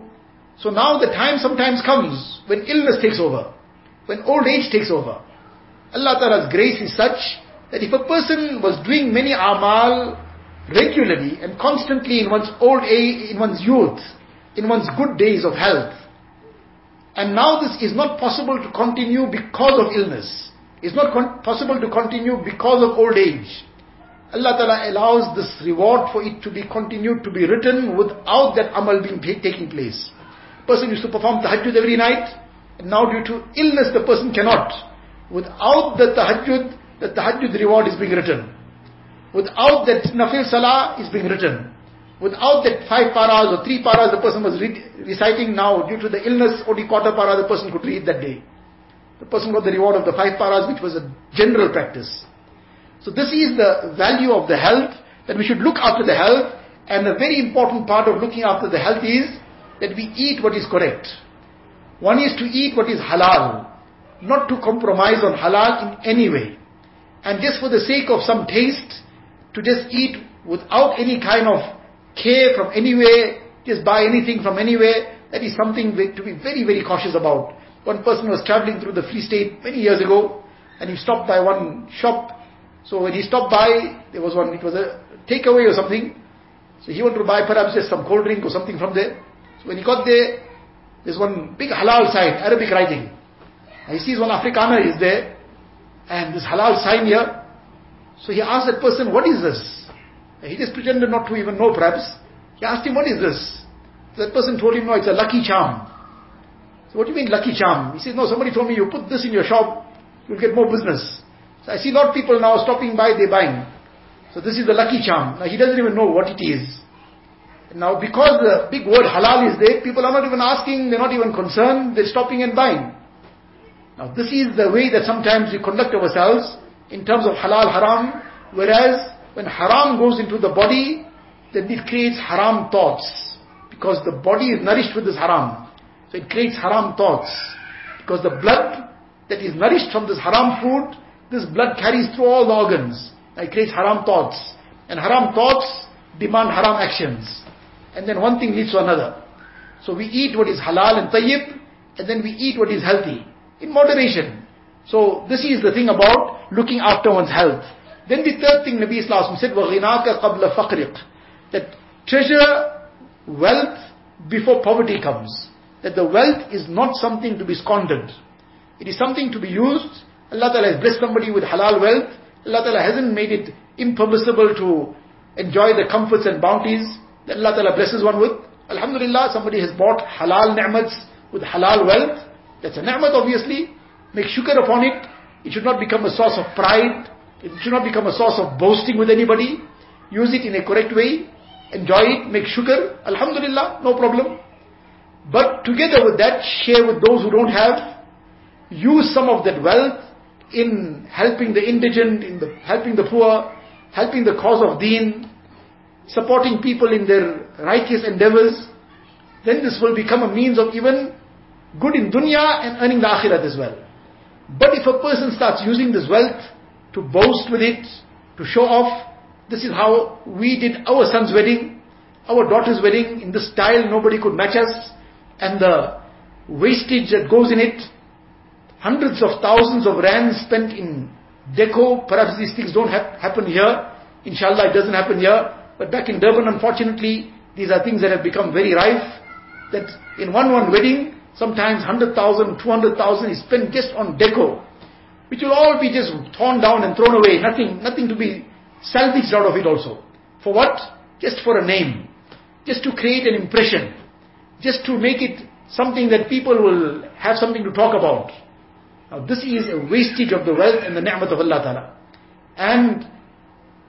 So now the time sometimes comes when illness takes over, when old age takes over. Allah Ta'ala's grace is such that if a person was doing many amal regularly and constantly in one's old age, in one's youth, in one's good days of health, and now this is not possible to continue because of illness, it's not con- possible to continue because of old age. Allah Ta'ala allows this reward for it to be continued, to be written without that amal being taking place. Person used to perform tahajjud every night, and now due to illness the person cannot. Without the tahajjud, the tahajjud reward is being written. Without that nafil salah is being written. Without that five paras or three paras the person was re- reciting now, due to the illness, only quarter para the person could read that day. The person got the reward of the five paras, which was a general practice. So this is the value of the health, that we should look after the health, and a very important part of looking after the health is that we eat what is correct. One is to eat what is halal, not to compromise on halal in any way. And just for the sake of some taste, to just eat without any kind of care from anywhere, just buy anything from anywhere, that is something to be very, very cautious about. One person was traveling through the Free State many years ago, and he stopped by one shop. So when he stopped by, there was one, it was a takeaway or something. So he wanted to buy perhaps just some cold drink or something from there. When he got there, there's one big halal sign, Arabic writing. And he sees one Afrikaner is there, and this halal sign here. So he asked that person, what is this? And he just pretended not to even know perhaps. He asked him, what is this? So that person told him, no, it's a lucky charm. So what do you mean lucky charm? He says, no, somebody told me you put this in your shop, you'll get more business. So I see a lot of people now stopping by, they're buying. So this is the lucky charm. Now he doesn't even know what it is. Now because the big word halal is there, people are not even asking, they're not even concerned, they're stopping and buying. Now this is the way that sometimes we conduct ourselves in terms of halal haram, whereas when haram goes into the body, then it creates haram thoughts. Because the body is nourished with this haram. So it creates haram thoughts. Because the blood that is nourished from this haram food, this blood carries through all the organs. It creates haram thoughts. And haram thoughts demand haram actions And then one thing leads to another. So we eat what is halal and tayyib, and then we eat what is healthy in moderation. So this is the thing about looking after one's health. Then the third thing Nabi Islam said, وَغِنَاكَ قَبْلَ فَقْرِقْ That treasure wealth before poverty comes. That the wealth is not something to be squandered. It is something to be used. Allah Ta'ala has blessed somebody with halal wealth. Allah Ta'ala hasn't made it impermissible to enjoy the comforts and bounties that Allah Ta'ala blesses one with. Alhamdulillah, somebody has bought halal ni'mats with halal wealth. That's a ni'mat obviously. Make shukr upon it. It should not become a source of pride. It should not become a source of boasting with anybody. Use it in a correct way. Enjoy it. Make shukr. Alhamdulillah, no problem. But together with that, share with those who don't have. Use some of that wealth in helping the indigent, in the, helping the poor, helping the cause of deen, supporting people in their righteous endeavors. Then this will become a means of even good in dunya and earning the akhirat as well. But if a person starts using this wealth to boast with it, to show off, this is how we did our son's wedding, our daughter's wedding, in this style nobody could match us, and the wastage that goes in it, hundreds of thousands of rands spent in deco, perhaps these things don't ha- happen here, inshallah it doesn't happen here, but back in Durban unfortunately, these are things that have become very rife, that in one one wedding, Sometimes 100,000, 200,000 is spent just on deco, which will all be just torn down and thrown away. Nothing, nothing to be salvaged out of it also. For what? Just for a name. Just to create an impression. Just to make it something that people will have something to talk about. Now this is a wastage of the wealth and the ni'mat of Allah Ta'ala. And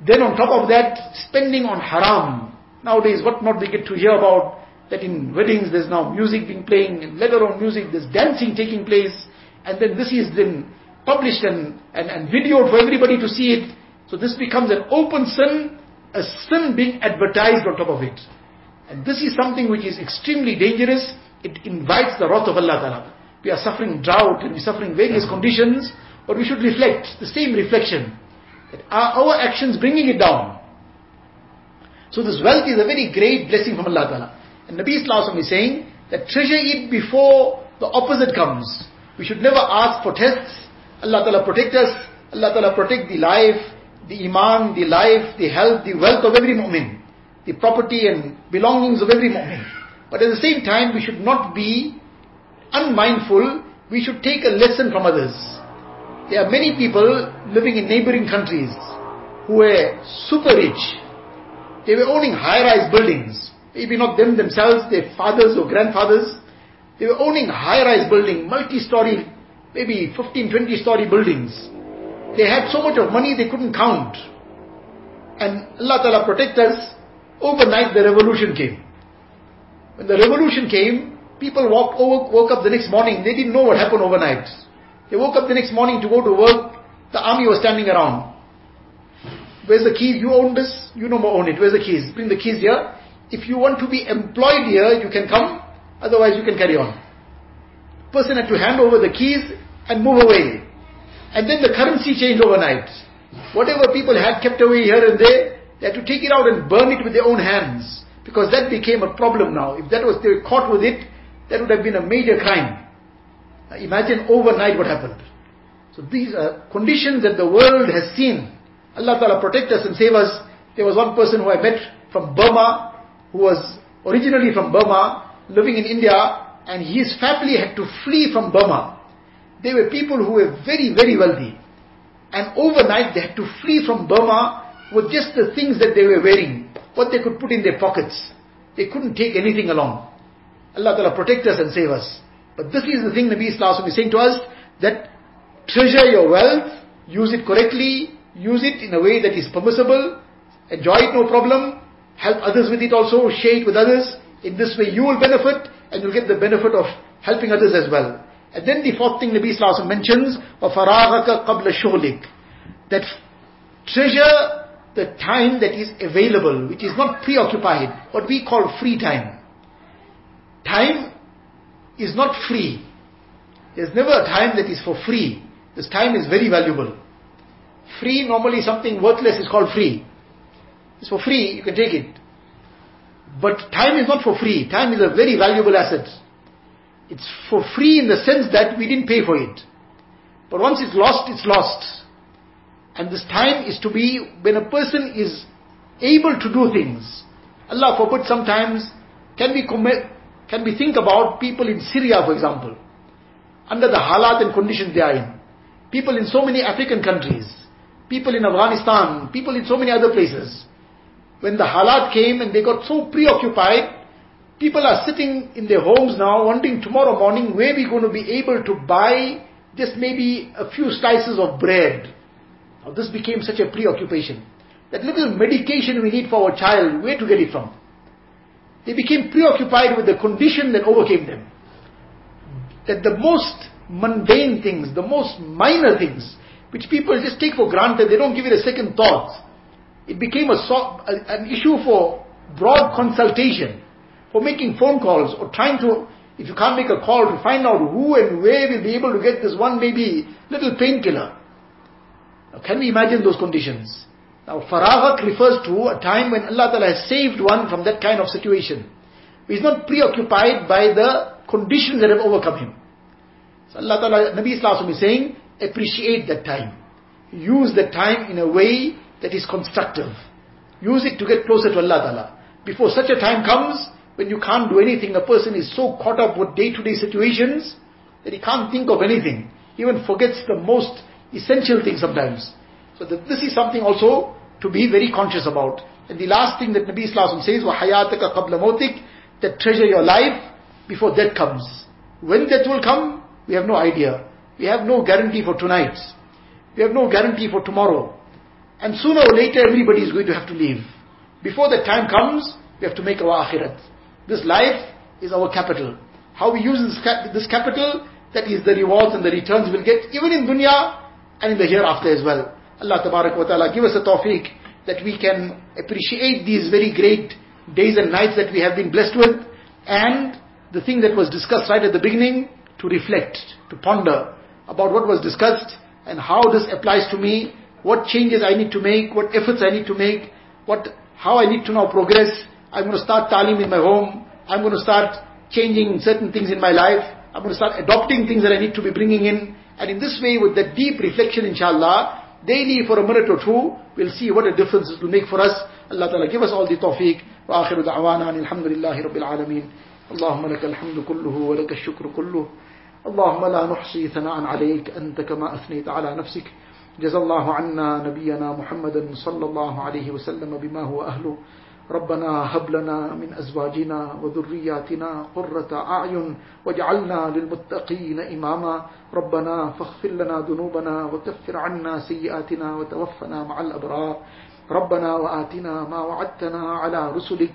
then on top of that, spending on haram. Nowadays, what not we get to hear about that in weddings there's now music being playing, and later on music, there's dancing taking place, and then this is then published and, and, and videoed for everybody to see it. So this becomes an open sin, a sin being advertised on top of it. And this is something which is extremely dangerous. It invites the wrath of Allah Ta'ala. We are suffering drought and we're suffering various hmm. conditions, but we should reflect, the same reflection. That are our actions bringing it down? So this wealth is a very great blessing from Allah Ta'ala. And Nabi Islam is saying that treasure it before the opposite comes. We should never ask for tests. Allah Ta'ala protect us. Allah Ta'ala protect the life, the iman, the life, the health, the wealth of every mu'min. The property and belongings of every mu'min. But at the same time, we should not be unmindful. We should take a lesson from others. There are many people living in neighboring countries who were super rich. They were owning high-rise buildings. Maybe not them themselves, their fathers or grandfathers. They were owning high-rise building, multi-story, maybe 15, 20-story buildings. They had so much of money they couldn't count. And Allah Ta'ala protect us, overnight the revolution came. When the revolution came, people woke up the next morning, they didn't know what happened overnight. They woke up the next morning to go to work, the army was standing around. Where's the keys? You own this? You no more own it. Where's the keys? Bring the keys here. If you want to be employed here, you can come. Otherwise, you can carry on. Person had to hand over the keys and move away. And then the currency changed overnight. Whatever people had kept away here and there, they had to take it out and burn it with their own hands. Because that became a problem now. If that was, they were caught with it, that would have been a major crime. Now imagine overnight what happened. So these are conditions that the world has seen. Allah Ta'ala protect us and save us. There was one person who I met from Burma, who was originally from Burma, living in India, and his family had to flee from Burma. They were people who were very, very wealthy. And overnight they had to flee from Burma with just the things that they were wearing, what they could put in their pockets. They couldn't take anything along. Allah Ta'ala protect us and save us. But this is the thing Nabi Islam is saying to us, that treasure your wealth, use it correctly, use it in a way that is permissible, enjoy it no problem, help others with it also, share it with others. In this way you will benefit and you'll get the benefit of helping others as well. And then the fourth thing Nabi Sallallahu mentions, وَفَرَاغَكَ قَبْلَ شُغْلِكَ That treasure the time that is available, which is not preoccupied, what we call free time. Time is not free. There's never a time that is for free. This time is very valuable. Free, normally something worthless is called free. It's for free, you can take it. But time is not for free. Time is a very valuable asset. It's for free in the sense that we didn't pay for it. But once it's lost, it's lost. And this time is to be when a person is able to do things. Allah forbid sometimes, can we commit, can we think about people in Syria for example, under the halat and conditions they are in. People in so many African countries people in Afghanistan, people in so many other places. When the halat came and they got so preoccupied, people are sitting in their homes now wondering tomorrow morning where we are going to be able to buy just maybe a few slices of bread. Now this became such a preoccupation. That little medication we need for our child, where to get it from? They became preoccupied with the condition that overcame them. That the most mundane things, the most minor things, which people just take for granted, they don't give it a second thought. It became a, an issue for broad consultation, for making phone calls or trying to, if you can't make a call, to find out who and where will be able to get this one maybe little painkiller. Can we imagine those conditions? Now faraghat refers to a time when Allah Ta'ala has saved one from that kind of situation. He's not preoccupied by the conditions that have overcome him. So Allah Ta'ala, Nabi Islam is saying, appreciate that time. Use that time in a way that is constructive. Use it to get closer to Allah Ta'ala. Before such a time comes, when you can't do anything, a person is so caught up with day-to-day situations that he can't think of anything. He even forgets the most essential things sometimes. So that this is something also to be very conscious about. And the last thing that Nabi Islam says, وَحَيَاتَكَ قَبْلَ مَوْتِكَ That treasure your life before death comes. When death will come, we have no idea. We have no guarantee for tonight. We have no guarantee for tomorrow. And sooner or later everybody is going to have to leave. Before that time comes, we have to make our akhirat. This life is our capital. How we use this, this capital, that is the rewards and the returns we'll get, even in dunya and in the hereafter as well. Allah wa ta'ala give us a tawfiq that we can appreciate these very great days and nights that we have been blessed with and the thing that was discussed right at the beginning to reflect, to ponder about what was discussed and how this applies to me, what changes I need to make, what efforts I need to make, what, how I need to now progress. I'm going to start talim in my home. I'm going to start changing certain things in my life. I'm going to start adopting things that I need to be bringing in. And in this way, with that deep reflection, inshallah, daily for a minute or two, we'll see what a difference it will make for us. Allah Ta'ala give us all the tawfiq. وآخر دعوانا أن الحمد لله رب العالمين اللهم لك الحمد كله ولك الشكر كله اللهم لا نحصي ثناء عليك أنت كما أثنيت على نفسك جزا الله عنا نبينا محمدا صلى الله عليه وسلم بما هو أهله ربنا هب لنا من أزواجنا وذرياتنا قرة أعين واجعلنا للمتقين إماما. ربنا فاغفر لنا ذنوبنا وكفر عنا سيئاتنا وتوفنا مع الأبرار. ربنا وآتنا ما وعدتنا على رسلك.